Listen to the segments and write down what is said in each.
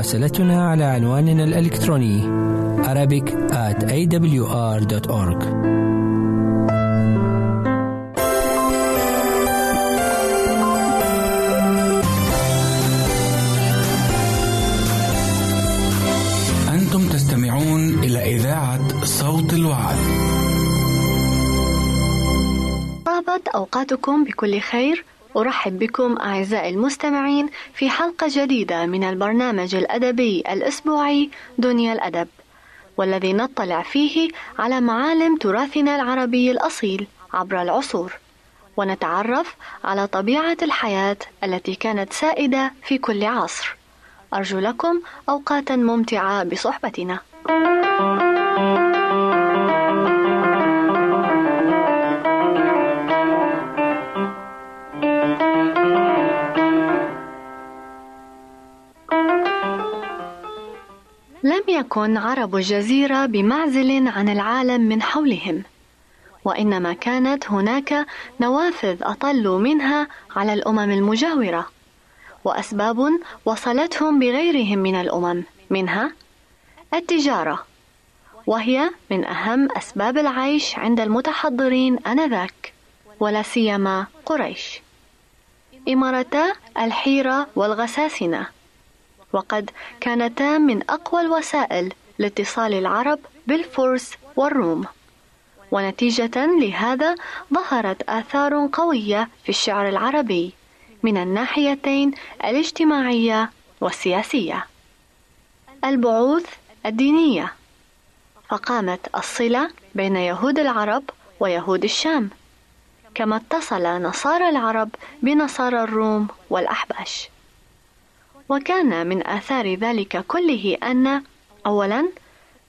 مراسلتنا على عنواننا الإلكتروني Arabic at awr.org أنتم تستمعون إلى إذاعة صوت الوعد. طابت أوقاتكم بكل خير أرحب بكم أعزائي المستمعين في حلقة جديدة من البرنامج الأدبي الأسبوعي دنيا الأدب والذي نطلع فيه على معالم تراثنا العربي الأصيل عبر العصور ونتعرف على طبيعة الحياة التي كانت سائدة في كل عصر أرجو لكم أوقاتا ممتعة بصحبتنا. يكن عرب الجزيرة بمعزل عن العالم من حولهم، وإنما كانت هناك نوافذ أطلوا منها على الأمم المجاورة، وأسباب وصلتهم بغيرهم من الأمم، منها التجارة، وهي من أهم أسباب العيش عند المتحضرين آنذاك، ولا سيما قريش. إمارتا الحيرة والغساسنة وقد كانتا من أقوى الوسائل لاتصال العرب بالفرس والروم ونتيجة لهذا ظهرت آثار قوية في الشعر العربي من الناحيتين الاجتماعية والسياسية. البعوث الدينية فقامت الصلة بين يهود العرب ويهود الشام، كما اتصل نصارى العرب بنصارى الروم والأحباش. وكان من آثار ذلك كله أن أولا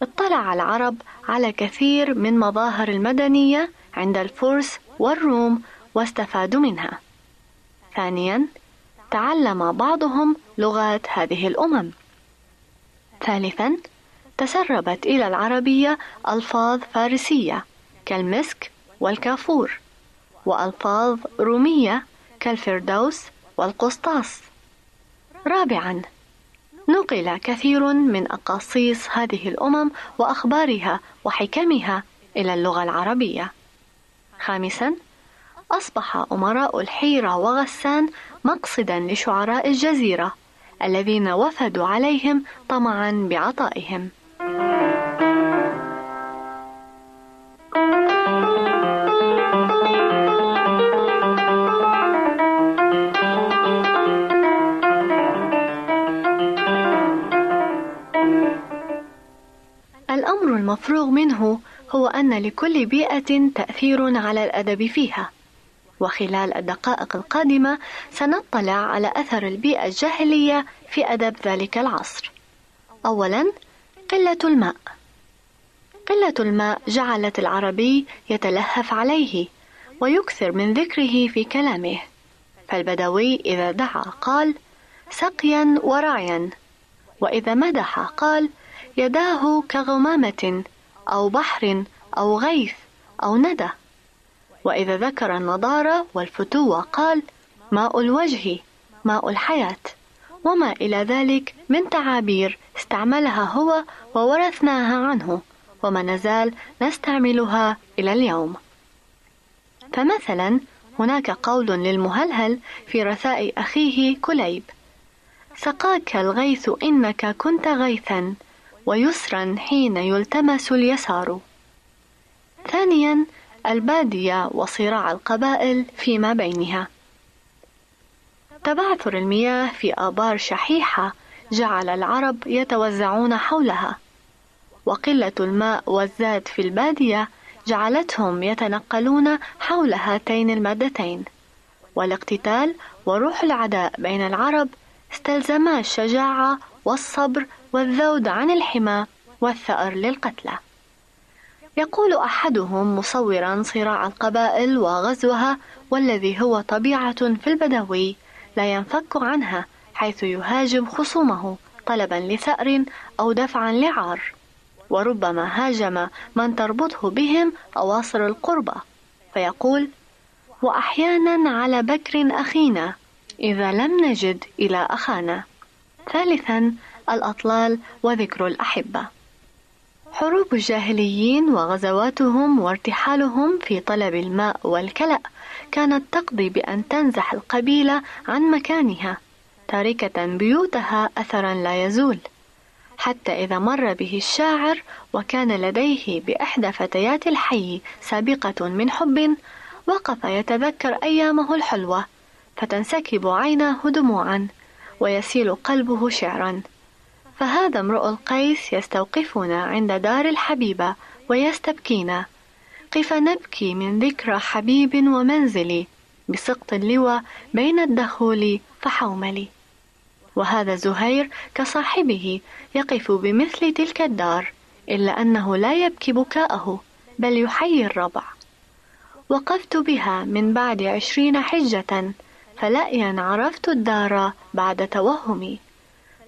اطلع العرب على كثير من مظاهر المدنية عند الفرس والروم واستفادوا منها. ثانيا تعلم بعضهم لغات هذه الأمم. ثالثا تسربت إلى العربية ألفاظ فارسية كالمسك والكافور وألفاظ رومية كالفردوس والقسطاس رابعا نقل كثير من أقاصيص هذه الأمم وأخبارها وحكمها إلى اللغة العربية. خامسا أصبح أمراء الحيرة وغسان مقصدا لشعراء الجزيرة الذين وفدوا عليهم طمعا بعطائهم. المفروغ منه هو أن لكل بيئة تأثير على الأدب فيها، وخلال الدقائق القادمة سنطلع على أثر البيئة الجاهلية في أدب ذلك العصر. أولاً قلة الماء. قلة الماء جعلت العربي يتلهف عليه ويكثر من ذكره في كلامه، فالبدوي إذا دعا قال: سقيا ورعيا، وإذا مدح قال: يداه كغمامة أو بحر أو غيث أو ندى. وإذا ذكر النضارة والفتوة قال ماء الوجه ماء الحياة وما إلى ذلك من تعابير استعملها هو وورثناها عنه وما نزال نستعملها إلى اليوم فمثلا هناك قول للمهلهل في رثاء أخيه كليب سقاك الغيث إنك كنت غيثا ويسرا حين يلتمس اليسار. ثانيا البادية وصراع القبائل فيما بينها. تبعثر المياه في آبار شحيحة جعل العرب يتوزعون حولها، وقلة الماء والزاد في البادية جعلتهم يتنقلون حول هاتين المادتين، والاقتتال وروح العداء بين العرب استلزما الشجاعة والصبر والذود عن الحمى والثأر للقتلى. يقول أحدهم مصورا صراع القبائل وغزوها والذي هو طبيعة في البدوي لا ينفك عنها حيث يهاجم خصومه طلبا لثأر أو دفعا لعار. وربما هاجم من تربطه بهم أواصر القربة فيقول وأحيانا على بكر أخينا إذا لم نجد إلى أخانا. ثالثا الأطلال وذكر الأحبة. حروب الجاهليين وغزواتهم وارتحالهم في طلب الماء والكلأ كانت تقضي بأن تنزح القبيلة عن مكانها تاركة بيوتها أثرا لا يزول. حتى إذا مر به الشاعر وكان لديه بإحدى فتيات الحي سابقة من حب وقف يتذكر أيامه الحلوة فتنسكب عيناه دموعا ويسيل قلبه شعرا. فهذا امرؤ القيس يستوقفنا عند دار الحبيبة ويستبكينا. قف نبكي من ذكرى حبيب ومنزلي بسقط اللوى بين الدخول فحوملي. وهذا زهير كصاحبه يقف بمثل تلك الدار إلا أنه لا يبكي بكاءه بل يحيي الربع وقفت بها من بعد عشرين حجة فلأيا عرفت الدار بعد توهمي.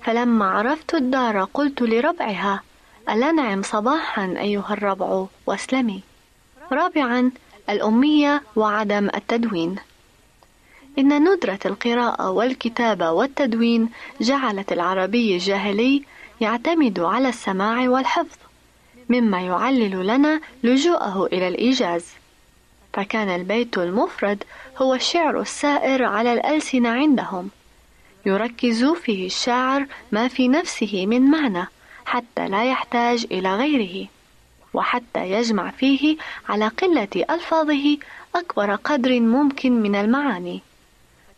فلما عرفت الدار قلت لربعها ألنعم صباحا أيها الربع واسلمي. رابعا الأمية وعدم التدوين. إن ندرة القراءة والكتابة والتدوين جعلت العربي الجاهلي يعتمد على السماع والحفظ مما يعلل لنا لجوءه إلى الإيجاز. فكان البيت المفرد هو الشعر السائر على الألسنة عندهم. يركز فيه الشاعر ما في نفسه من معنى حتى لا يحتاج إلى غيره وحتى يجمع فيه على قلة ألفاظه أكبر قدر ممكن من المعاني.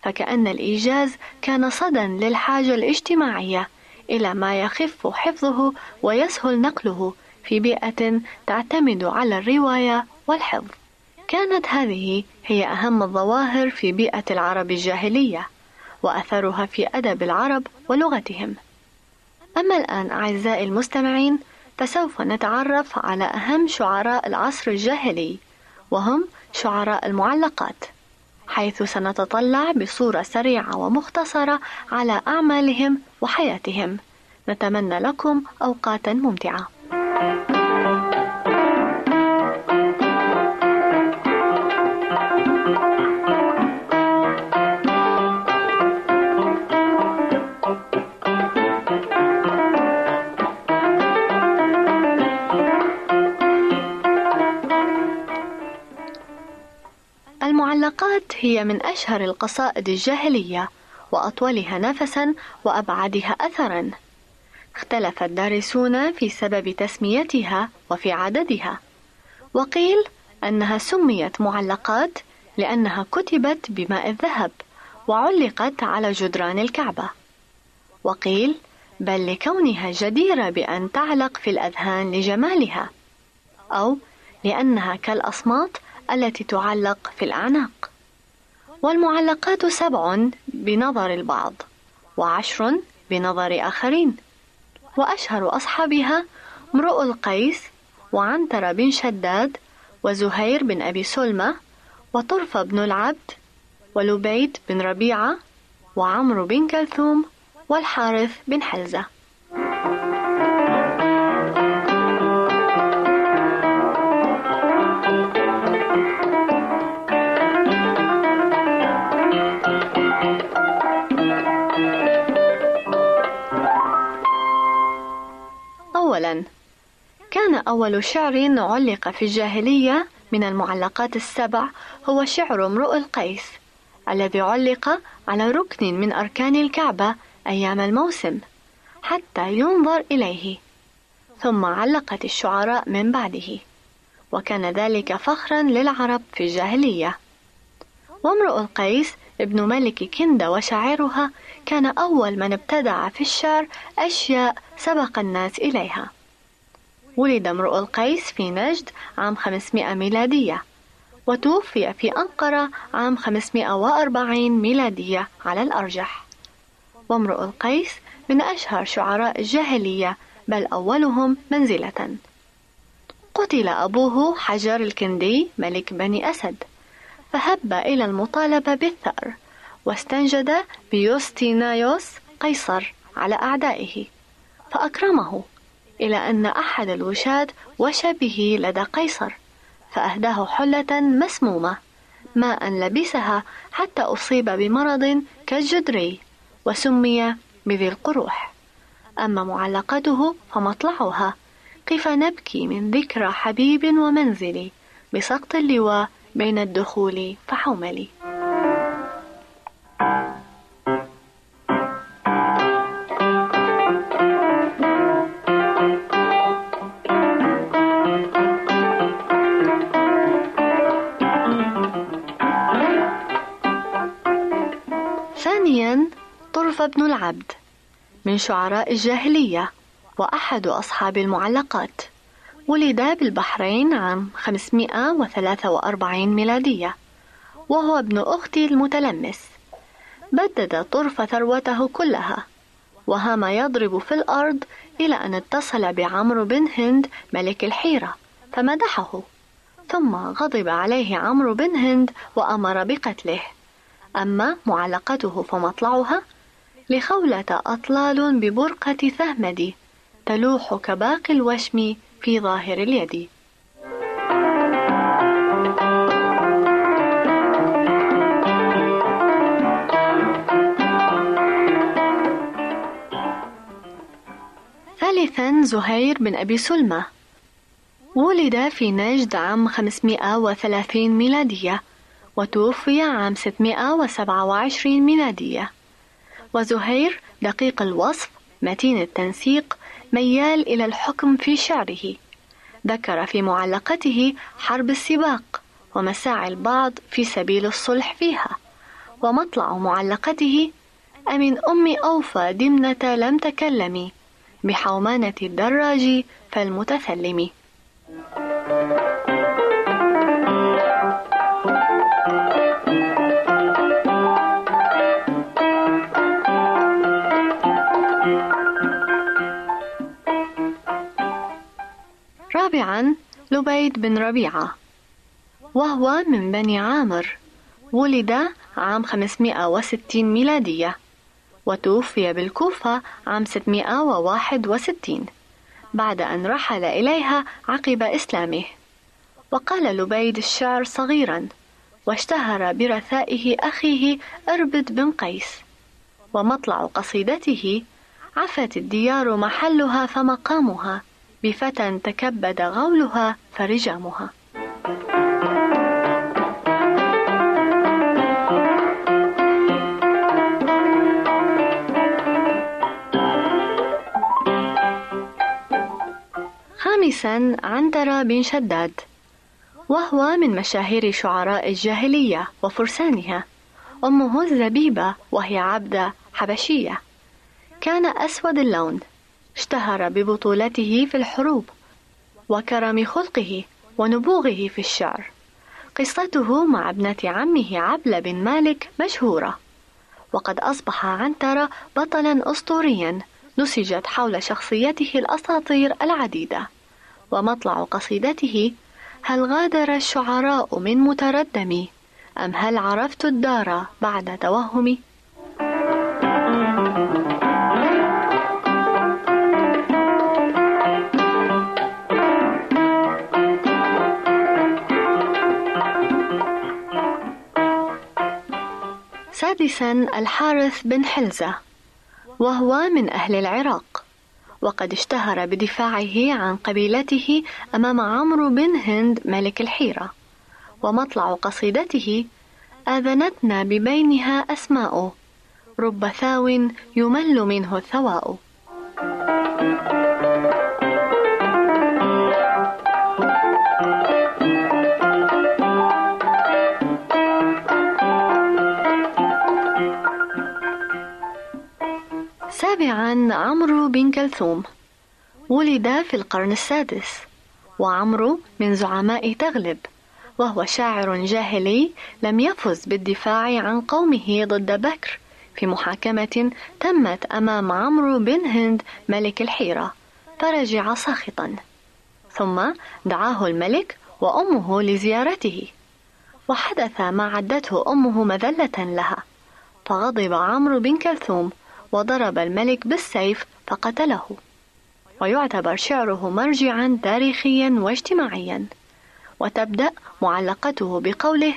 فكأن الإيجاز كان صدى للحاجة الاجتماعية إلى ما يخف حفظه ويسهل نقله في بيئة تعتمد على الرواية والحفظ. كانت هذه هي أهم الظواهر في بيئة العرب الجاهلية. وأثرها في أدب العرب ولغتهم. أما الآن أعزائي المستمعين فسوف نتعرف على أهم شعراء العصر الجاهلي وهم شعراء المعلقات حيث سنتطلع بصورة سريعة ومختصرة على أعمالهم وحياتهم نتمنى لكم أوقاتا ممتعة المعلقات هي من أشهر القصائد الجاهلية وأطولها نفسا وأبعدها أثرا. اختلف الدارسون في سبب تسميتها وفي عددها. وقيل أنها سميت معلقات لأنها كتبت بماء الذهب وعلقت على جدران الكعبة. وقيل بل لكونها جديرة بأن تعلق في الأذهان لجمالها أو لأنها كالأصمات التي تعلق في الأعناق. والمعلقات سبع بنظر البعض وعشر بنظر آخرين. وأشهر أصحابها امرؤ القيس وعنتر بن شداد وزهير بن أبي سلمة وطرفة بن العبد ولبيد بن ربيعة وعمرو بن كلثوم والحارث بن حلزة. أولا. كان أول شعر علق في الجاهلية من المعلقات السبع هو شعر امرؤ القيس الذي علق على ركن من أركان الكعبة أيام الموسم حتى ينظر إليه. ثم علقت الشعراء من بعده. وكان ذلك فخرا للعرب في الجاهلية. وامرؤ القيس ابن ملك كندة وشاعرها كان أول من ابتدع في الشعر أشياء سبق الناس إليها. ولد امرؤ القيس في نجد عام 500 ميلادية وتوفي في أنقرة عام 540 ميلادية على الأرجح. وامرؤ القيس من أشهر شعراء الجاهلية بل أولهم منزلة. قتل أبوه حجر الكندي ملك بني أسد. فهب إلى المطالبة بالثأر واستنجد بيوستينايوس قيصر على أعدائه فأكرمه إلى أن أحد الوشاة وشى به لدى قيصر فأهداه حلة مسمومة ما أن لبسها حتى أصيب بمرض كالجدري وسمي بذي القروح. أما معلقته فمطلعها كيف نبكي من ذكرى حبيب ومنزلي بسقط اللواء بين الدخول فحوملي ثانيا طرف بن العبد من شعراء الجاهلية وأحد أصحاب المعلقات. ولد بالبحرين عام 543 ميلادية وهو ابن أخت المتلمس. بدد طرف ثروته كلها وهام يضرب في الأرض إلى أن اتصل بعمرو بن هند ملك الحيرة فمدحه. ثم غضب عليه عمرو بن هند وأمر بقتله. أما معلقته فمطلعها لخولة أطلال ببرقة ثهمد تلوح كباقي الوشم في ظاهر اليد. ثالثا زهير بن أبي سلمة. ولد في نجد عام 530 ميلادية وتوفي عام 627 ميلادية. وزهير دقيق الوصف متين التنسيق ميال إلى الحكم في شعره. ذكر في معلقته حرب السباق ومساعي البعض في سبيل الصلح فيها. ومطلع معلقته أمن أم أوفى دمنة لم تكلمي بحومانة الدراج فالمتثلم لبيد بن ربيعة وهو من بني عامر ولد عام 560 ميلادية وتوفي بالكوفة عام 661 بعد أن رحل إليها عقب إسلامه. وقال لبيد الشعر صغيرا واشتهر برثائه أخيه أربد بن قيس ومطلع قصيدته عفت الديار محلها فمقامها. بفتى تكبد غولها فرجامها. خامسا عنترة بن شداد وهو من مشاهير شعراء الجاهلية وفرسانها. أمه الزبيبة وهي عبدة حبشية. كان أسود اللون. اشتهر ببطولته في الحروب وكرم خلقه ونبوغه في الشعر قصته مع ابنة عمه عبلة بن مالك مشهورة وقد أصبح عنترة بطلا أسطوريا نسجت حول شخصيته الأساطير العديدة ومطلع قصيدته هل غادر الشعراء من متردمي أم هل عرفت الدار بعد توهمي؟ سادسا الحارث بن حلزة وهو من أهل العراق وقد اشتهر بدفاعه عن قبيلته أمام عمرو بن هند ملك الحيرة ومطلع قصيدته آذنتنا ببينها أسماء رب ثاو يمل منه الثواء سابعا عمرو بن كلثوم. ولد في القرن السادس. وعمرو من زعماء تغلب. وهو شاعر جاهلي لم يفز بالدفاع عن قومه ضد بكر في محاكمة تمت أمام عمرو بن هند ملك الحيرة. فرجع ساخطا. ثم دعاه الملك وأمه لزيارته. وحدث ما عدته أمه مذلة لها. فغضب عمرو بن كلثوم وضرب الملك بالسيف فقتله. ويعتبر شعره مرجعا تاريخيا واجتماعيا. وتبدأ معلقته بقوله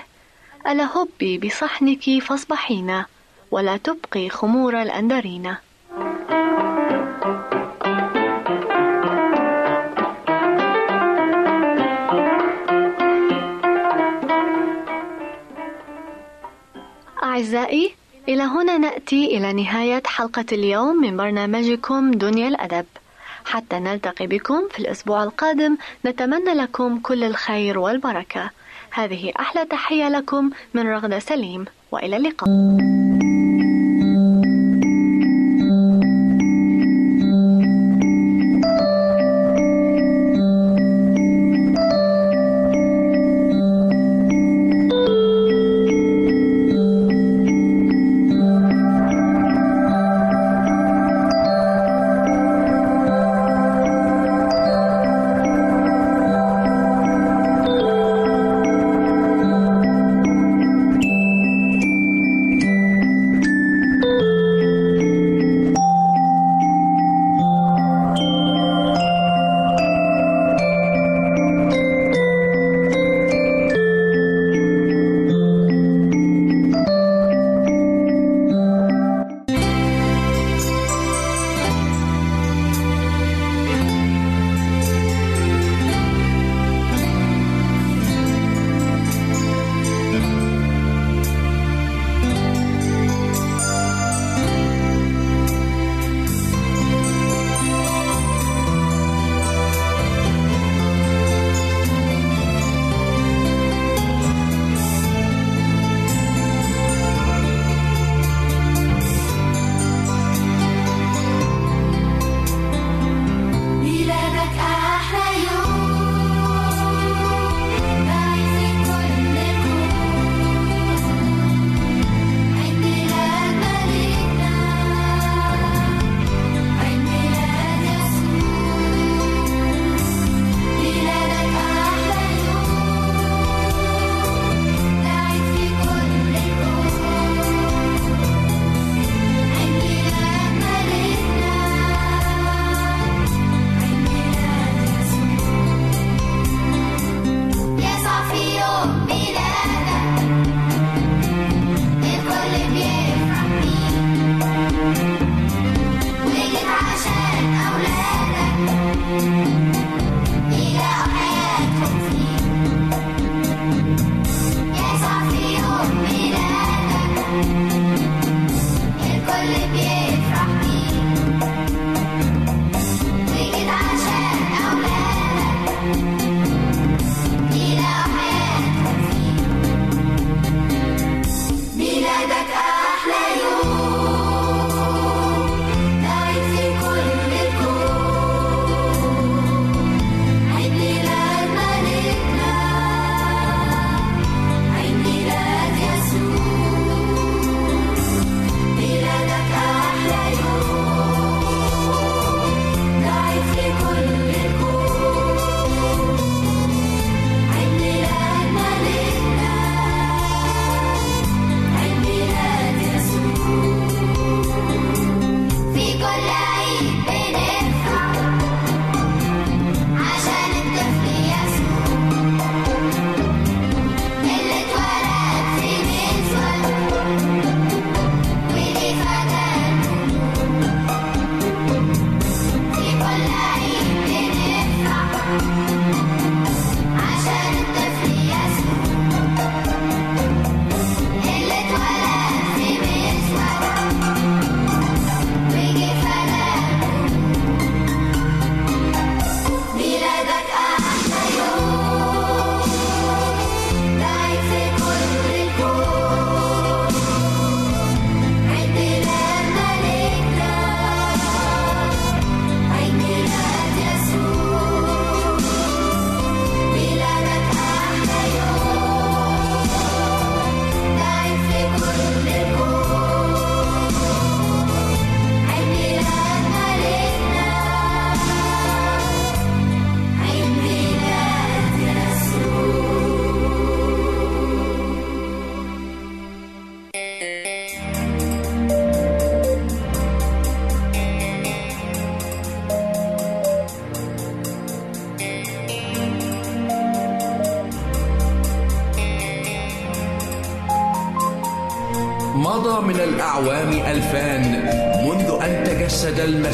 ألا هبي بصحنك فاصبحينا ولا تبقي خمور الأندرين. أعزائي إلى هنا نأتي إلى نهاية حلقة اليوم من برنامجكم دنيا الأدب. حتى نلتقي بكم في الأسبوع القادم نتمنى لكم كل الخير والبركة. هذه أحلى تحية لكم من رغدة سليم وإلى اللقاء.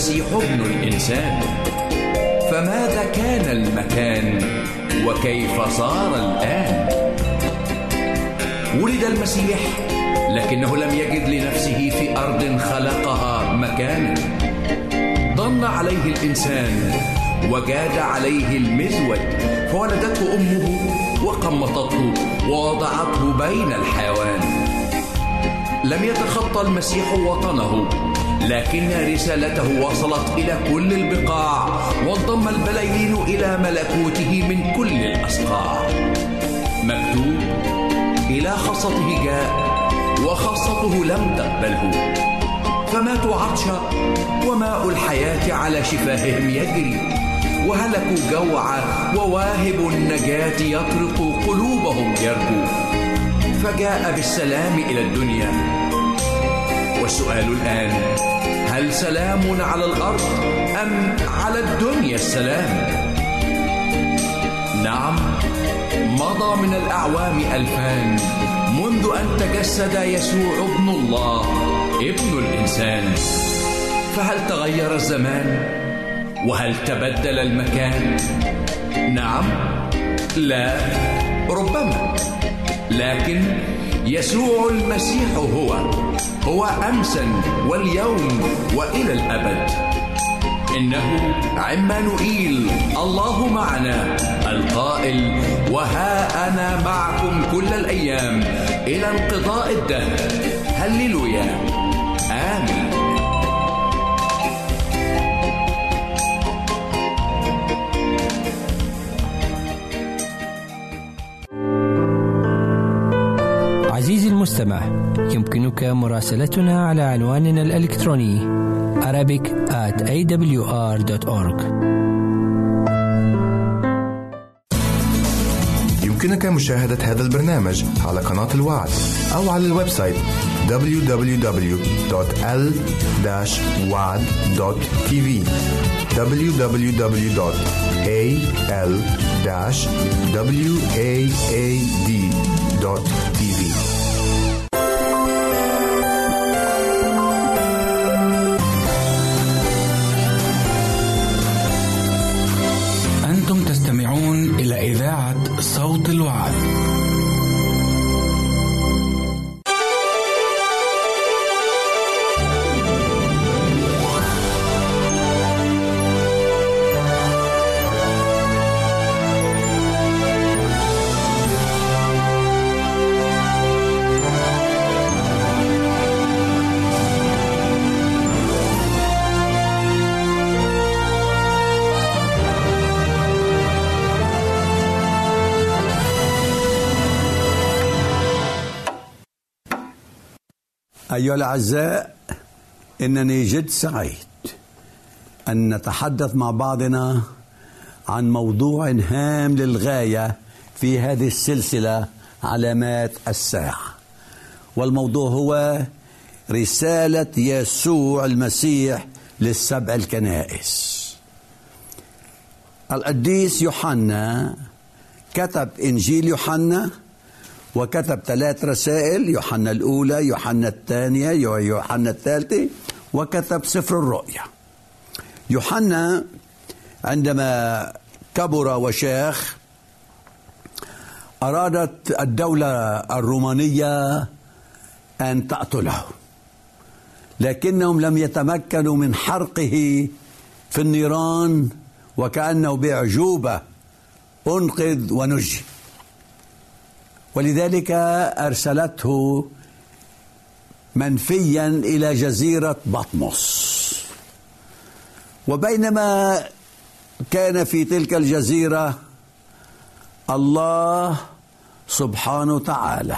المسيح ابن الإنسان. فماذا كان المكان وكيف صار الآن؟ ولد المسيح لكنه لم يجد لنفسه في أرض خلقها مكانا. ضن عليه الإنسان وجاد عليه المزود فولدته أمه وقمطته ووضعته بين الحيوان. لم يتخطى المسيح وطنه لكن رسالته وصلت إلى كل البقاع وانضم البلايين إلى ملكوته من كل الأصقاع مكتوب إلى خاصته جاء وخاصته لم تقبله. فماتوا عطشا وماء الحياة على شفاههم يجري. وهلكوا جوعا وواهب النجاة يطرق قلوبهم يرجو. فجاء بالسلام إلى الدنيا. والسؤال الآن هل سلام على الأرض أم على الدنيا السلام؟ نعم مضى من الأعوام ألفان منذ أن تجسد يسوع ابن الله ابن الإنسان فهل تغير الزمان؟ وهل تبدل المكان؟ نعم لا ربما لكن يسوع المسيح هو هو امسا واليوم وإلى الأبد. إنه عمانوئيل الله معنا القائل وها أنا معكم كل الأيام إلى انقضاء الدهر. هللويا. المستمع يمكنك مراسلتنا على عنواننا الإلكتروني Arabic at awr.org يمكنك مشاهدة هذا البرنامج على قناة الوعد أو على ال website www.l-wad.tv www.al-waad.tv أيها الأعزاء إنني جد سعيد أن نتحدث مع بعضنا عن موضوع هام للغاية في هذه السلسلة علامات الساعة. والموضوع هو رسالة يسوع المسيح للسبع الكنائس. القديس يوحنا كتب إنجيل يوحنا وكتب ثلاث رسائل يوحنا الأولى يوحنا الثانية يوحنا الثالثة وكتب سفر الرؤيا. يوحنا عندما كبر وشاخ أرادت الدولة الرومانية أن تقتله لكنهم لم يتمكنوا من حرقه في النيران وكأنه بأعجوبة أنقذ ونجي. ولذلك أرسلته منفيا إلى جزيرة بطمس. وبينما كان في تلك الجزيرة الله سبحانه وتعالى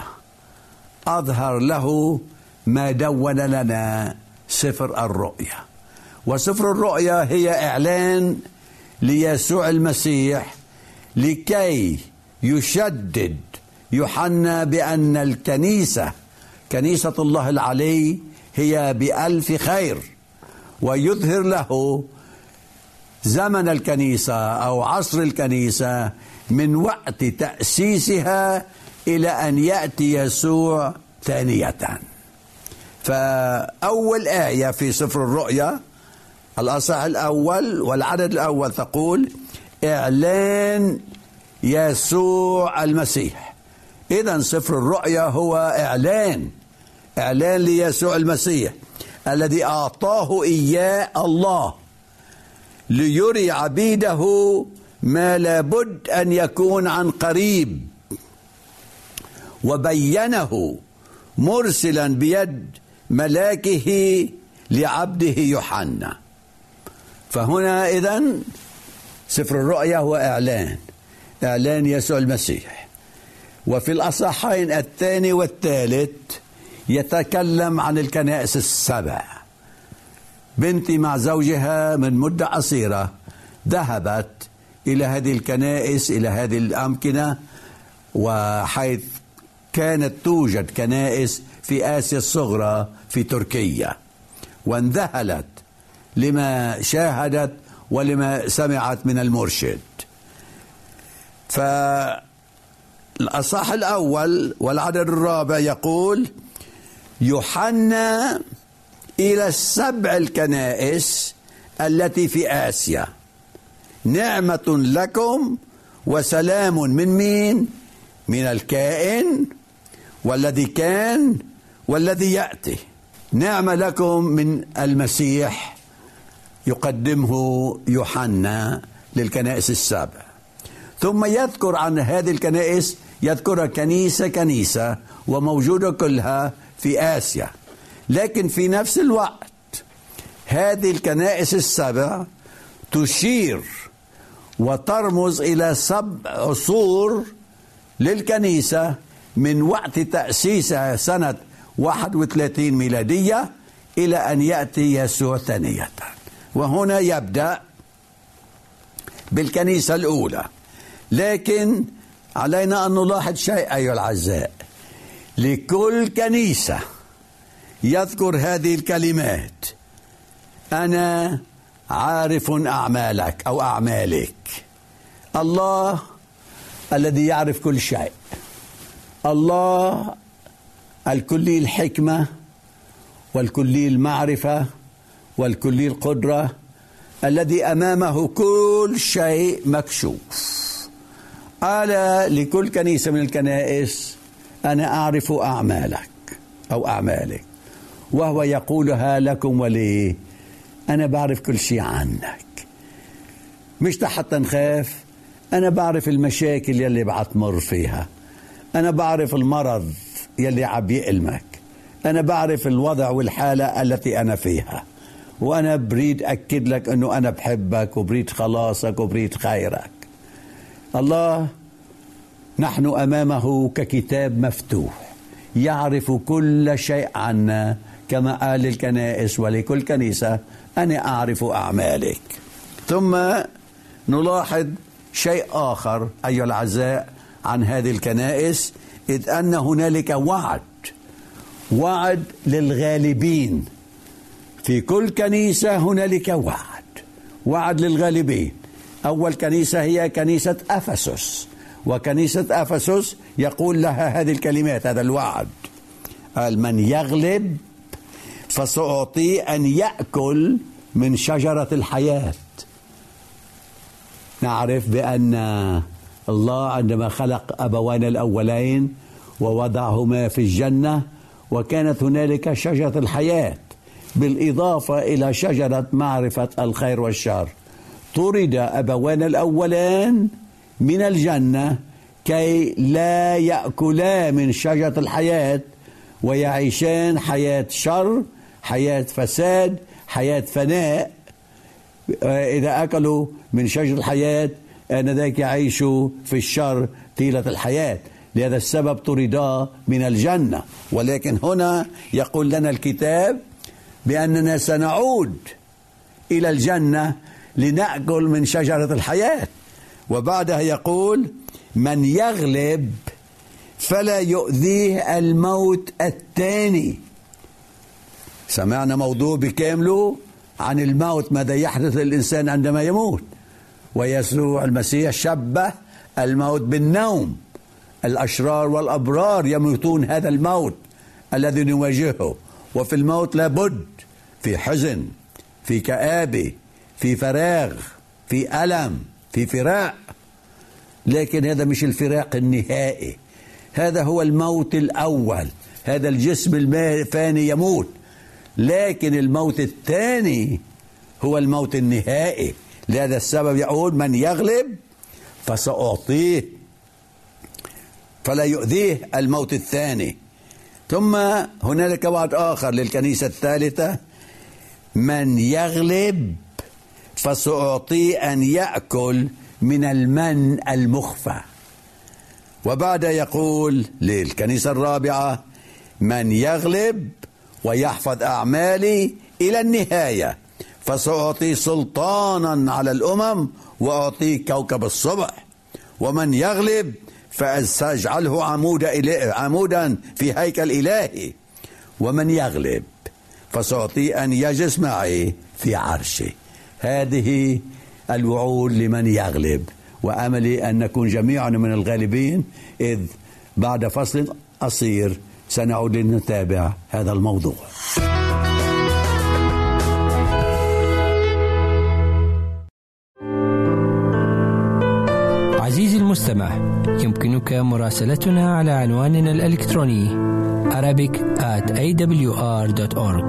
أظهر له ما دون لنا سفر الرؤيا. وسفر الرؤيا هي إعلان ليسوع المسيح لكي يشدد يوحنا بأن الكنيسة كنيسة الله العلي هي بألف خير ويظهر له زمن الكنيسة أو عصر الكنيسة من وقت تأسيسها إلى أن يأتي يسوع ثانية. فأول آية في سفر الرؤيا الأصح الأول والعدد الأول تقول إعلان يسوع المسيح. إذا سفر الرؤيا هو إعلان إعلان ليسوع المسيح الذي أعطاه إياه الله ليري عبيده ما لابد أن يكون عن قريب. وبينه مرسلا بيد ملاكه لعبده يوحنا. فهنا إذا سفر الرؤيا هو إعلان إعلان يسوع المسيح. وفي الأصحين الثاني والثالث يتكلم عن الكنائس السبع. بنتي مع زوجها من مدة قصيرة ذهبت إلى هذه الكنائس إلى هذه الأمكنة وحيث كانت توجد كنائس في آسيا الصغرى في تركيا. وانذهلت لما شاهدت ولما سمعت من المرشد. فالأصح الأول والعدد الرابع يقول يوحنا إلى السبع الكنائس التي في آسيا. نعمة لكم وسلام من مين؟ من الكائن والذي كان والذي يأتي. نعمة لكم من المسيح يقدمه يوحنا للكنائس السبع ثم يذكر عن هذه الكنائس يذكرها كنيسة كنيسة وموجودة كلها في آسيا. لكن في نفس الوقت هذه الكنائس السبع تشير وترمز إلى سبع عصور للكنيسة من وقت تأسيسها سنة 31 ميلادية إلى أن يأتي يسوع ثانية. وهنا يبدأ بالكنيسة الأولى. لكن علينا أن نلاحظ شيء أيها الأعزاء. لكل كنيسة يذكر هذه الكلمات. أنا عارف أعمالك أو أعمالك. الله الذي يعرف كل شيء. الله الكلي الحكمة والكلي المعرفة والكلي القدرة الذي أمامه كل شيء مكشوف. قال لكل كنيسة من الكنائس أنا أعرف أعمالك أو أعمالك وهو يقولها لكم ولي أنا بعرف كل شيء عنك. مش حتى نخاف أنا بعرف المشاكل يلي بعتمر فيها أنا بعرف المرض يلي عم يألمك أنا بعرف الوضع والحالة التي أنا فيها وأنا بريد أكد لك أنه أنا بحبك وبريد خلاصك وبريد خيرك. الله نحن أمامه ككتاب مفتوح يعرف كل شيء عنا كما قال للكنائس ولكل كنيسة أنا أعرف أعمالك. ثم نلاحظ شيء آخر أيها الأعزاء عن هذه الكنائس إذ أن هنالك وعد وعد للغالبين. في كل كنيسة هنالك وعد وعد للغالبين. أول كنيسة هي كنيسة أفسس وكنيسة أفسس يقول لها هذه الكلمات هذا الوعد. قال من يغلب فسأعطيه أن يأكل من شجرة الحياة. نعرف بأن الله عندما خلق أبوينا الأولين ووضعهما في الجنة وكانت هنالك شجرة الحياة بالإضافة إلى شجرة معرفة الخير والشر. طرد أبوانا الأولان من الجنة كي لا يأكلا من شجرة الحياة ويعيشان حياة شر حياة فساد حياة فناء. إذا أكلوا من شجر الحياة آنذاك يعيشوا في الشر طيلة الحياة. لهذا السبب طردا من الجنة. ولكن هنا يقول لنا الكتاب بأننا سنعود إلى الجنة لنأكل من شجرة الحياة. وبعدها يقول من يغلب فلا يؤذيه الموت الثاني. سمعنا موضوع بكامله عن الموت ماذا يحدث للإنسان عندما يموت. ويسوع المسيح شبه الموت بالنوم. الأشرار والأبرار يموتون هذا الموت الذي نواجهه. وفي الموت لابد في حزن في كآبة في فراغ في ألم في فراق. لكن هذا مش الفراق النهائي. هذا هو الموت الأول. هذا الجسم الفاني يموت. لكن الموت الثاني هو الموت النهائي. لهذا السبب يقول من يغلب فسأعطيه فلا يؤذيه الموت الثاني. ثم هنالك وعد آخر للكنيسة الثالثة. من يغلب فسأعطيه أن يأكل من المن المخفى. وبعد يقول للكنيسة الرابعة من يغلب ويحفظ أعمالي إلى النهاية فسأعطي سلطانا على الأمم وأعطيه كوكب الصبح. ومن يغلب فسأجعله عمود عمودا في هيكل إلهي. ومن يغلب فسأعطيه أن يجلس معي في عرشي هذه الوعود لمن يغلب. وأملي أن نكون جميعا من الغالبين إذ بعد فصل قصير سنعود لنتابع هذا الموضوع. عزيزي المستمع يمكنك مراسلتنا على عنواننا الإلكتروني Arabic at awr.org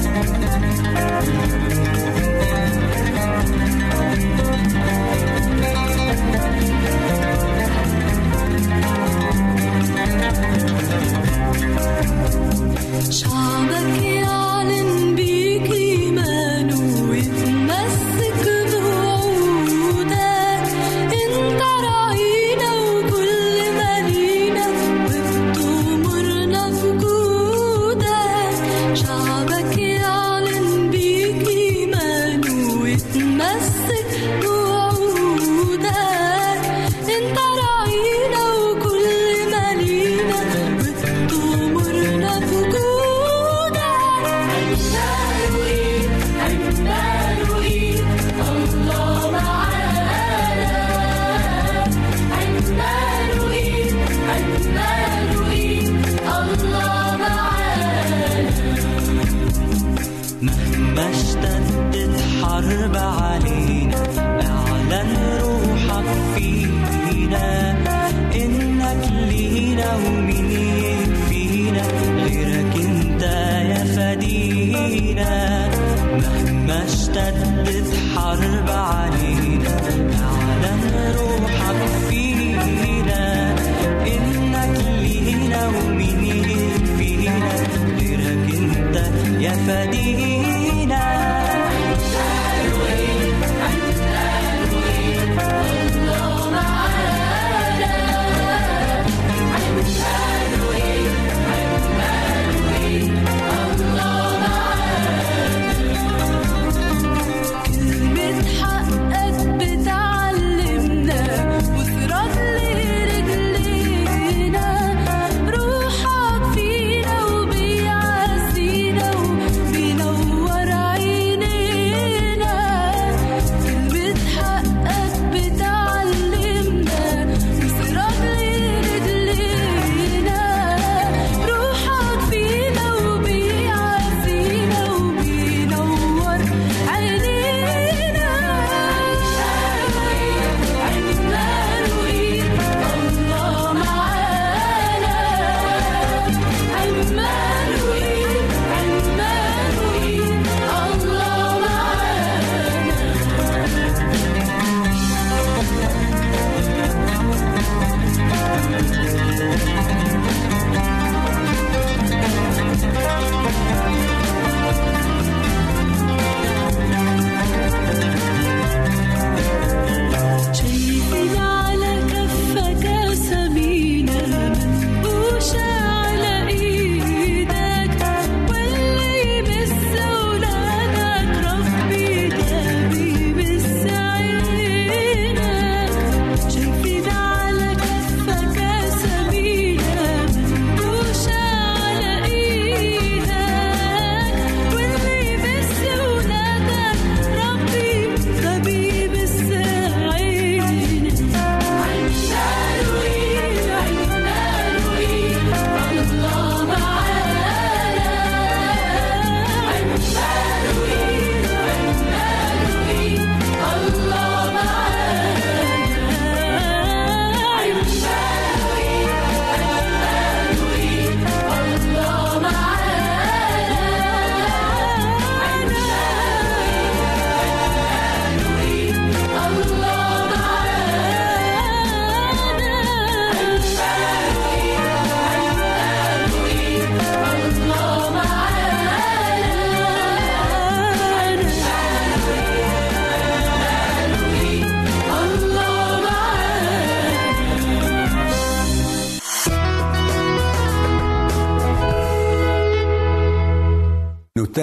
Thank you.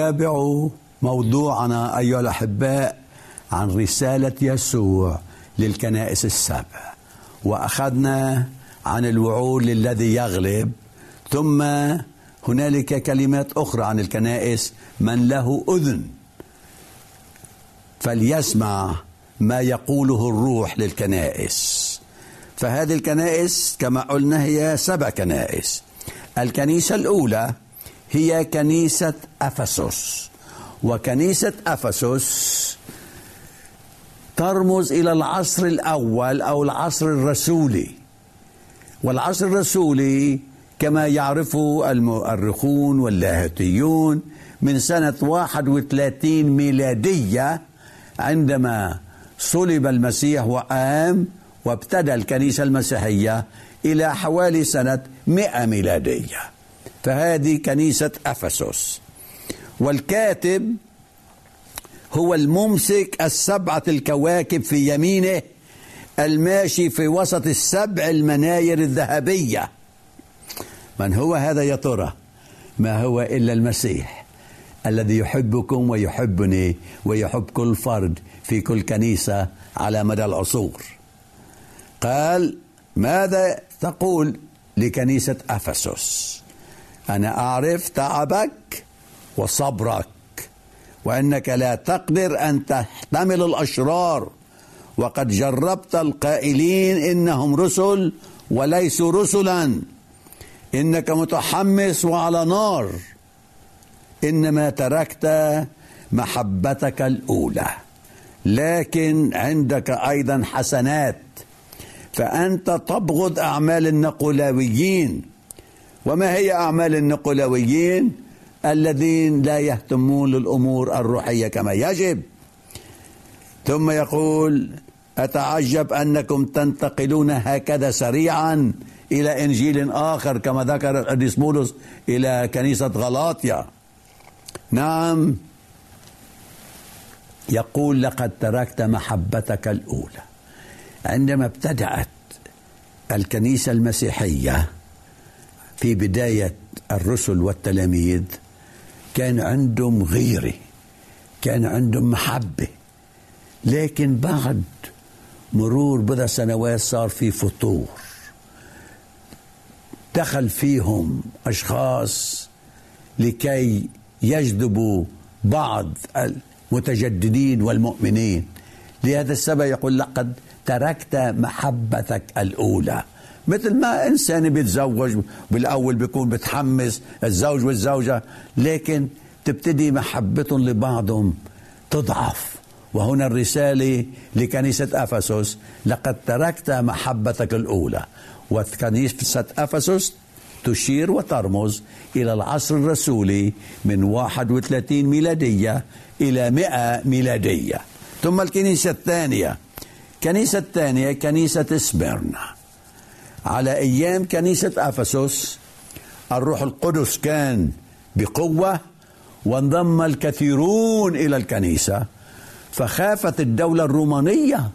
نتابع موضوعنا أيها الأحباء عن رسالة يسوع للكنائس السبع وأخذنا عن الوعود للذي يغلب ثم هنالك كلمات أخرى عن الكنائس من له أذن. فليسمع ما يقوله الروح للكنائس. فهذه الكنائس كما قلنا هي سبع كنائس. الكنيسة الأولى هي كنيسة أفسس. وكنيسة أفسس ترمز إلى العصر الأول أو العصر الرسولي. والعصر الرسولي كما يعرفه المؤرخون واللاهوتيون من سنة 31 ميلادية عندما صلب المسيح وقام وابتدى الكنيسة المسيحية إلى حوالي سنة 100 ميلادية. فهذه كنيسة أفسس. والكاتب هو الممسك السبعة الكواكب في يمينه الماشي في وسط السبع المناير الذهبية. من هو هذا يا ترى؟ ما هو إلا المسيح الذي يحبكم ويحبني ويحب كل فرد في كل كنيسة على مدى العصور. قال ماذا تقول لكنيسة أفسس؟ أنا أعرف تعبك وصبرك وأنك لا تقدر أن تحتمل الأشرار. وقد جربت القائلين إنهم رسل وليسوا رسلا. إنك متحمس وعلى نار. إنما تركت محبتك الأولى لكن عندك أيضا حسنات. فأنت تبغض أعمال النقلاويين. وما هي أعمال النقلاويين الذين لا يهتمون للأمور الروحية كما يجب؟ ثم يقول أتعجب أنكم تنتقلون هكذا سريعا إلى إنجيل آخر كما ذكر القديس بولس إلى كنيسة غلاطيا نعم. يقول لقد تركت محبتك الأولى. عندما ابتدأت الكنيسة المسيحية في بداية الرسل والتلاميذ كان عندهم غيرة كان عندهم محبة. لكن بعد مرور بضع سنوات صار في فتور دخل فيهم أشخاص لكي يجذبوا بعض المتجددين والمؤمنين. لهذا السبب يقول لقد تركت محبتك الأولى. مثل ما إنسان بيتزوج بالأول بيكون بتحمس الزوج والزوجة لكن تبتدي محبتهم لبعضهم تضعف. وهنا الرسالة لكنيسة أفسس لقد تركت محبتك الأولى. وكنيسة أفسس تشير وترمز إلى العصر الرسولي من 31 ميلادية إلى 100 ميلادية. ثم الكنيسة الثانية. كنيسة الثانية كنيسة سميرنا على أيام كنيسة أفسس الروح القدس كان بقوة وانضم الكثيرون إلى الكنيسة فخافت الدولة الرومانية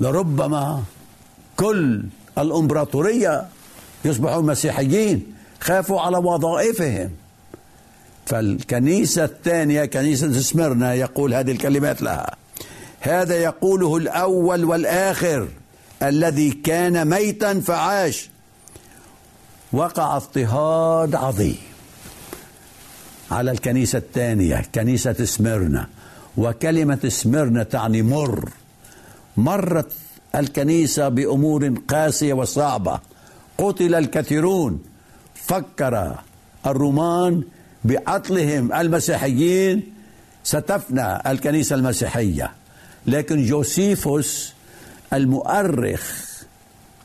لربما كل الإمبراطورية يصبحون مسيحيين خافوا على وظائفهم. فالكنيسة الثانية كنيسة سمرنا يقول هذه الكلمات لها هذا يقوله الأول والآخر. الذي كان ميتا فعاش. وقع اضطهاد عظيم على الكنيسة الثانية كنيسة سمرنا وكلمة سمرنا تعني مر. مرت الكنيسة بأمور قاسية وصعبة. قتل الكثيرون. فكر الرومان بقتلهم المسيحيين. ستفنى الكنيسة المسيحية. لكن جوسيفوس المؤرخ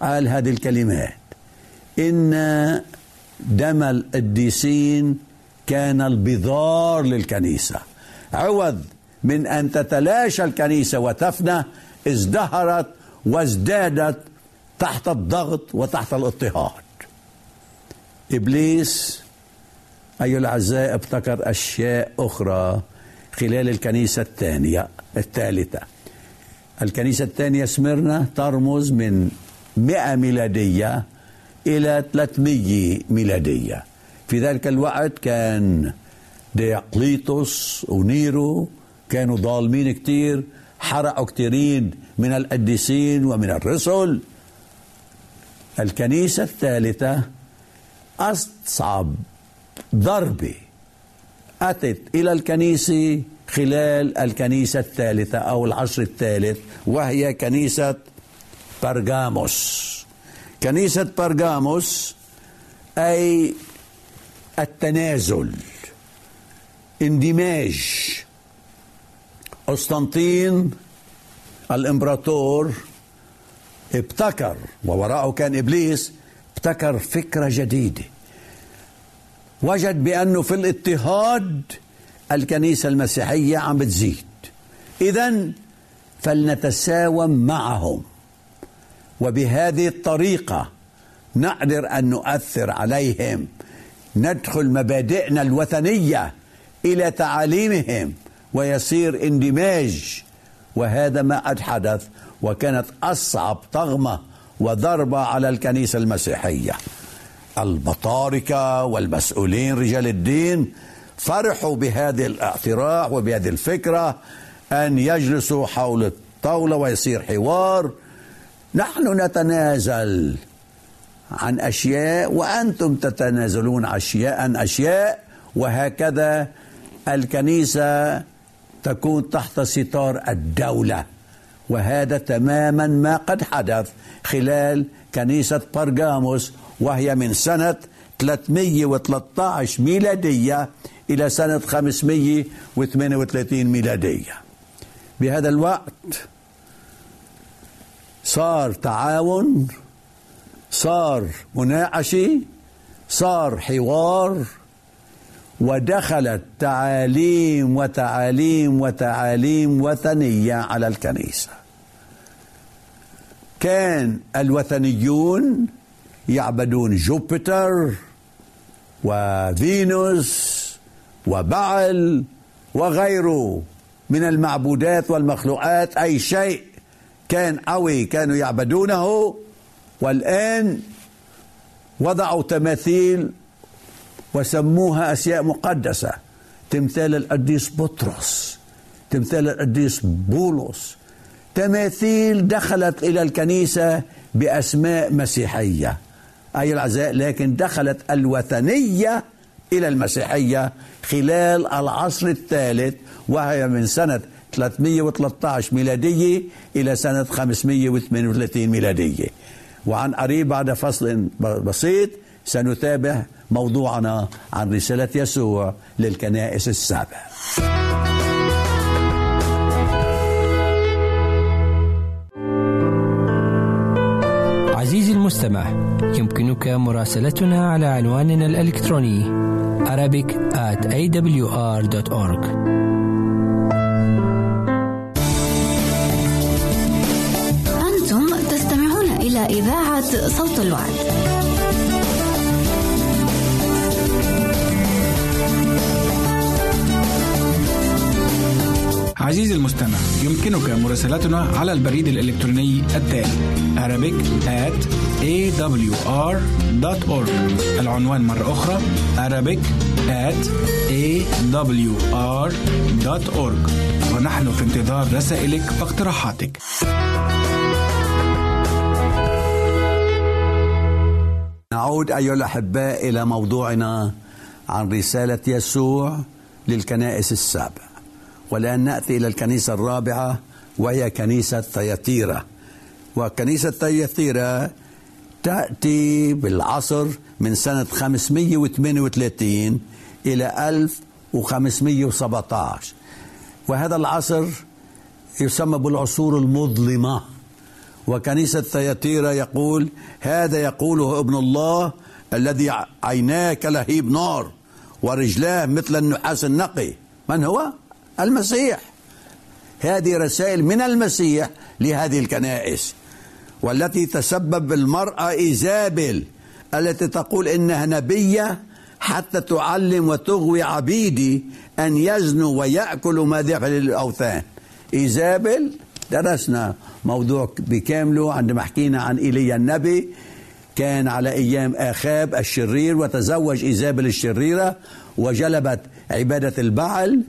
قال هذه الكلمات إن دم القديسين كان البذار للكنيسة. عوض من أن تتلاشى الكنيسة وتفنى ازدهرت وازدادت تحت الضغط وتحت الاضطهاد. إبليس أيها الأعزاء ابتكر أشياء أخرى خلال الكنيسة الثانية الثالثة. الكنيسة الثانية سمرنا ترمز من 100 ميلادية إلى 300 ميلادية. في ذلك الوقت كان ديقليطس ونيرو كانوا ظالمين كتير حرقوا كتيرين من القديسين ومن الرسل. الكنيسة الثالثة أصعب ضربة أتت إلى الكنيسة خلال الكنيسة الثالثة أو العصر الثالث وهي كنيسة برغاموس كنيسة برغاموس أي التنازل اندماج. قسطنطين الإمبراطور ابتكر ووراءه كان إبليس ابتكر فكرة جديدة. وجد بأنه في الاضطهاد الكنيسة المسيحية عم بتزيد. اذا فلنتساوم معهم. وبهذه الطريقة نقدر أن نؤثر عليهم. ندخل مبادئنا الوثنية إلى تعاليمهم ويصير اندماج. وهذا ما قد حدث وكانت أصعب طغمة وضربة على الكنيسة المسيحية. البطاركه والمسؤولين رجال الدين فرحوا بهذه الاعتراع وبهذه الفكرة أن يجلسوا حول الطاولة ويصير حوار. نحن نتنازل عن أشياء وأنتم تتنازلون أشياء عن أشياء وهكذا الكنيسة تكون تحت ستار الدولة. وهذا تماما ما قد حدث خلال كنيسة برغاموس وهي من سنة 313 ميلادية إلى سنة 538 ميلادية. بهذا الوقت صار تعاون صار مناقشه صار حوار ودخلت تعاليم وتعاليم وتعاليم وثنية على الكنيسة. كان الوثنيون يعبدون جوبيتر وفينوس وبعل وغيره من المعبودات والمخلوقات أي شيء كان قوي كانوا يعبدونه. والآن وضعوا تماثيل وسموها أشياء مقدسة تمثال القديس بطرس تمثال القديس بولس. تماثيل دخلت إلى الكنيسة بأسماء مسيحية أي العزاء لكن دخلت الوثنية إلى المسيحية خلال العصر الثالث وهي من سنة 313 ميلادية إلى سنة 538 ميلادية. وعن قريب بعد فصل بسيط سنتابع موضوعنا عن رسالة يسوع للكنائس السبع عزيزي المستمع يمكنك مراسلتنا على عنواننا الإلكتروني Arabic at awr.org إذاعة صوت الوعد. عزيزي المستمع يمكنك مراسلتنا على البريد الإلكتروني التالي Arabic at awr.org العنوان مرة أخرى Arabic at awr.org ونحن في انتظار رسائلك واقتراحاتك. نعود أيها الأحباء إلى موضوعنا عن رسالة يسوع للكنائس السابع والآن نأتي إلى الكنيسة الرابعة وهي كنيسة ثياتيرا وكنيسة ثياتيرا تأتي بالعصر من سنة 538 إلى 1517 وهذا العصر يسمى بالعصور المظلمة. وكنيسة ثياتيرا يقول هذا يقوله ابن الله الذي عيناه كلهيب نار ورجلاه مثل النحاس النقي. من هو؟ المسيح. هذه رسائل من المسيح لهذه الكنائس والتي تسبب المرأة إيزابل التي تقول إنها نبية حتى تعلم وتغوي عبيدي أن يزنوا ويأكلوا ما دخل الأوثان إيزابل درسنا موضوع بكامله عندما حكينا عن إيليا النبي. كان على أيام آخاب الشرير وتزوج إيزابل الشريرة وجلبت عبادة البعل.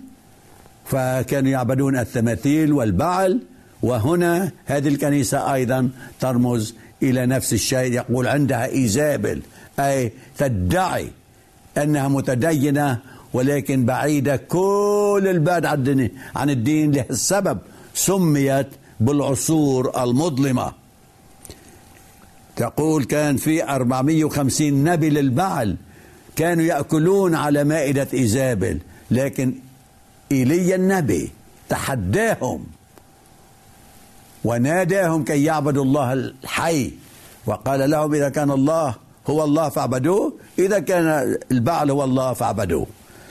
فكانوا يعبدون التماثيل والبعل وهنا هذه الكنيسة أيضا ترمز إلى نفس الشيء يقول عندها إيزابل أي تدعي أنها متدينة ولكن بعيدة كل البعد عن الدين, للسبب سميت بالعصور المظلمة. تقول كان في 450 نبي للبعل كانوا يأكلون على مائدة إيزابل لكن إيليا النبي تحداهم. وناداهم كي يعبدوا الله الحي. وقال لهم إذا كان الله هو الله فاعبدوه إذا كان البعل هو الله فاعبدوه.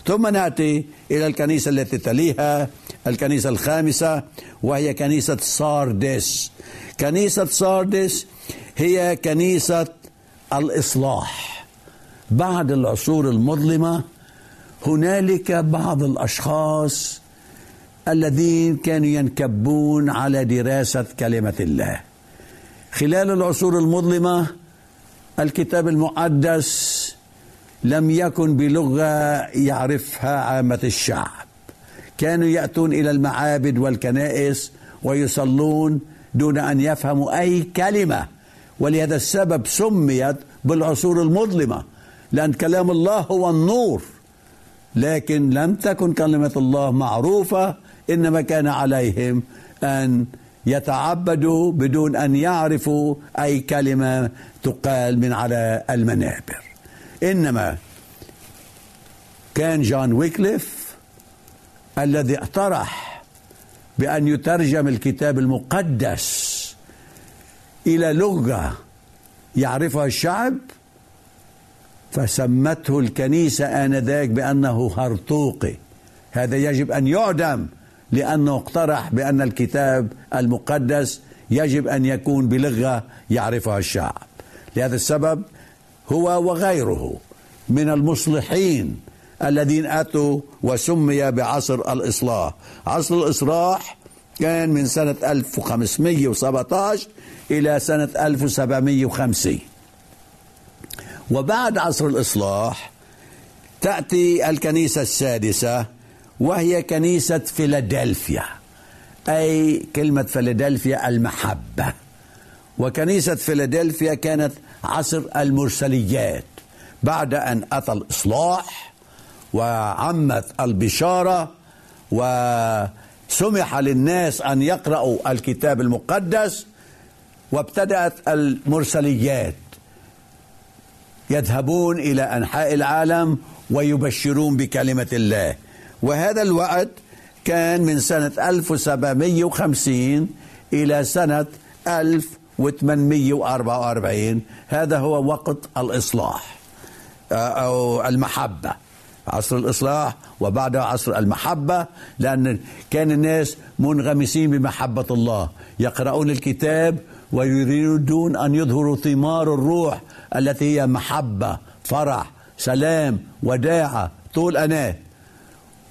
ثم نأتي إلى الكنيسة التي تليها الكنيسة الخامسة وهي كنيسة ساردس. كنيسة ساردس هي كنيسة الإصلاح. بعد العصور المظلمة هنالك بعض الأشخاص الذين كانوا ينكبون على دراسة كلمة الله. خلال العصور المظلمة الكتاب المقدس لم يكن بلغة يعرفها عامة الشعب. كانوا يأتون إلى المعابد والكنائس ويصلون دون أن يفهموا أي كلمة ولهذا السبب سميت بالعصور المظلمة لأن كلام الله هو النور. لكن لم تكن كلمة الله معروفة إنما كان عليهم أن يتعبدوا بدون أن يعرفوا أي كلمة تقال من على المنابر. إنما كان جون ويكليف الذي اقترح بأن يترجم الكتاب المقدس إلى لغة يعرفها الشعب فسمته الكنيسة آنذاك بأنه هرطوقي هذا يجب أن يعدم لأنه اقترح بأن الكتاب المقدس يجب أن يكون بلغة يعرفها الشعب. لهذا السبب هو وغيره من المصلحين الذين أتوا وسمي بعصر الإصلاح. عصر الإصلاح كان من سنة 1517 إلى سنة 1750 وبعد عصر الإصلاح تأتي الكنيسة السادسة وهي كنيسة فيلادلفيا. أي كلمة فيلادلفيا المحبة. وكنيسة فيلادلفيا كانت عصر المرسليات. بعد أن أتى الإصلاح وعمت البشارة وسمح للناس أن يقرأوا الكتاب المقدس وابتدأت المرسليات. يذهبون إلى أنحاء العالم ويبشرون بكلمة الله. وهذا الوقت كان من سنة 1750 إلى سنة 1844 هذا هو وقت الإصلاح أو المحبة. عصر الإصلاح وبعدها عصر المحبة لأن كان الناس منغمسين بمحبة الله يقرؤون الكتاب ويريدون أن يظهروا ثمار الروح التي هي محبة فرح سلام وداعة طول أناة.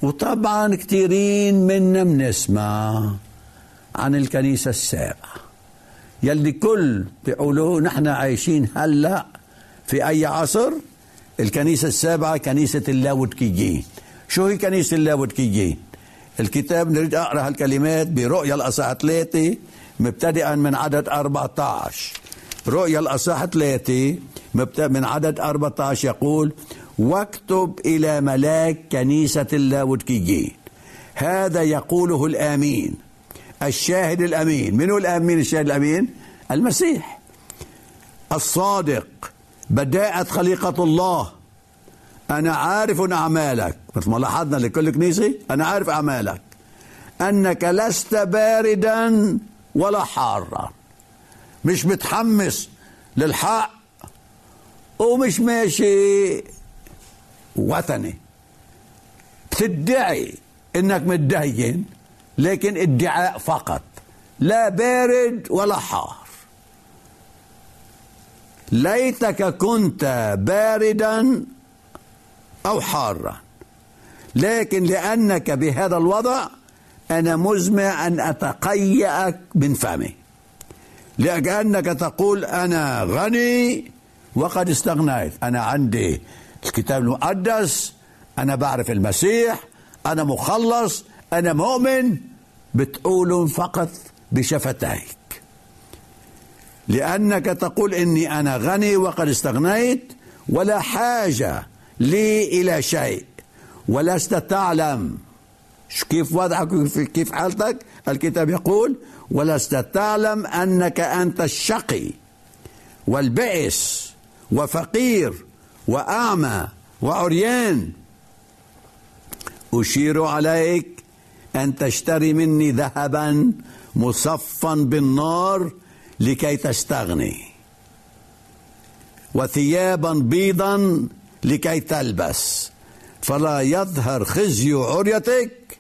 وطبعا كثيرين منا بنسمع عن الكنيسة السابعة. يلي كل بيقولوا نحن عايشين هلأ في أي عصر؟ الكنيسة السابعة كنيسة اللاودكيين شو هي كنيسة اللاودكيين الكتاب نريد أقرأ هالكلمات برؤيا الأصحاح ثلاثة مبتدئا من عدد 14 رؤيا الأصحاح ثلاثة من عدد 14 يقول واكتب إلى ملاك كنيسة اللاودكيين هذا يقوله الآمين. الشاهد الأمين. من هو الأمين؟ الشاهد الأمين؟ المسيح. الصادق. بداءة خليقة الله. أنا عارف أعمالك. مثل ما لاحظنا لكل كنيسة أنا عارف أعمالك. أنك لست باردا ولا حارا. مش متحمس للحق ومش ماشي وطني. بتدعي إنك متدين لكن ادعاء فقط. لا بارد ولا حار. ليتك كنت باردا أو حارا. لكن لأنك بهذا الوضع أنا مزمع أن أتقيأك من فمي لانك تقول أنا غني وقد استغنيت. أنا عندي الكتاب المقدس أنا بعرف المسيح أنا مخلص أنا مؤمن. بتقول فقط بشفتيك. لأنك تقول إني أنا غني وقد استغنيت ولا حاجة لي إلى شيء. ولست تعلم. كيف وضعك كيف حالتك؟ الكتاب يقول ولست تعلم أنك أنت الشقي والبئس وفقير وأعمى وعريان. أشير عليك أن تشتري مني ذهبا مصفا بالنار لكي تستغني وثيابا بيضا لكي تلبس. فلا يظهر خزي عريتك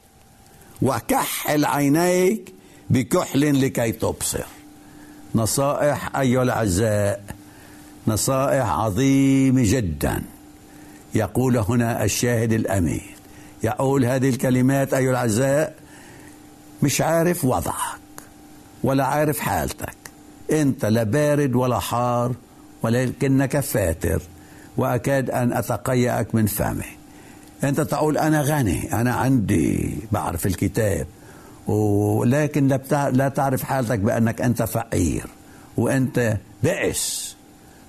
وكحل عينيك بكحل لكي تبصر. نصائح أيها الأعزاء نصائح عظيمة جدا. يقول هنا الشاهد الأمين. يقول هذه الكلمات أيها الأعزاء مش عارف وضعك ولا عارف حالتك. أنت لا بارد ولا حار ولكنك فاتر وأكاد أن أتقيأك من فمي أنت تقول أنا غني أنا عندي بعرف الكتاب. ولكن لا. لا تعرف حالتك بأنك أنت فقير وأنت بئس.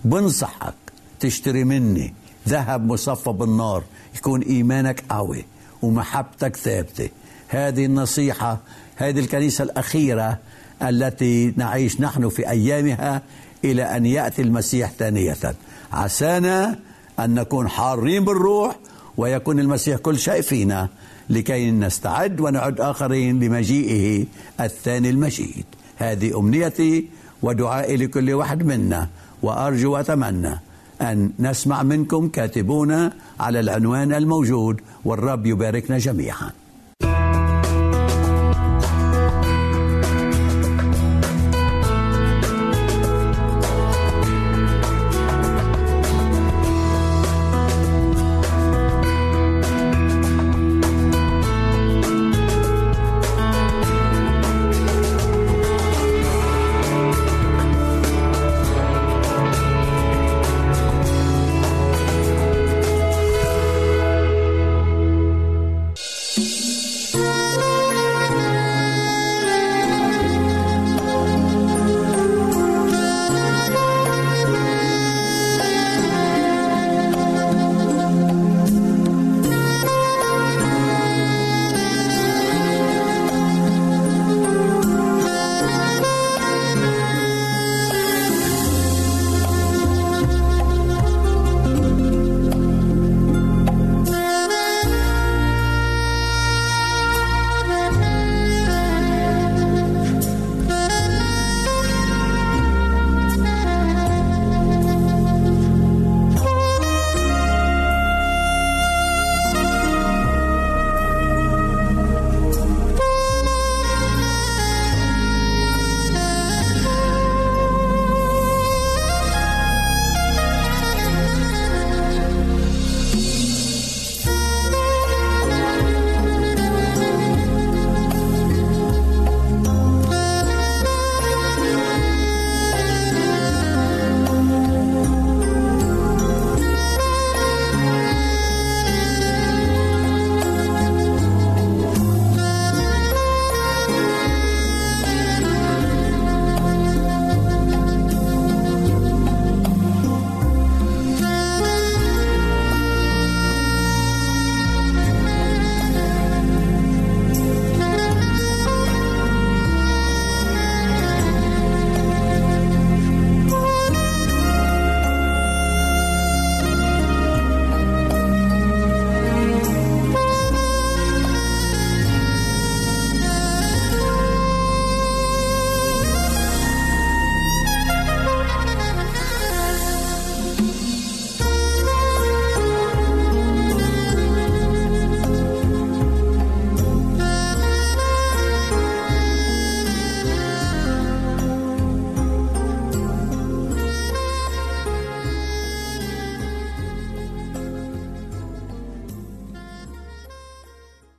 بنصحك تشتري مني ذهب مصفى بالنار يكون إيمانك قوي ومحبتك ثابتة. هذه النصيحة هذه الكنيسة الأخيرة التي نعيش نحن في أيامها إلى أن يأتي المسيح ثانية. عسانا أن نكون حارين بالروح ويكون المسيح كل شيء فينا. لكي نستعد ونعد آخرين لمجيئه الثاني المجيد. هذه أمنيتي ودعائي لكل واحد منا وأرجو وأتمنى أن نسمع منكم كاتبونا على العنوان الموجود والرب يباركنا جميعاً.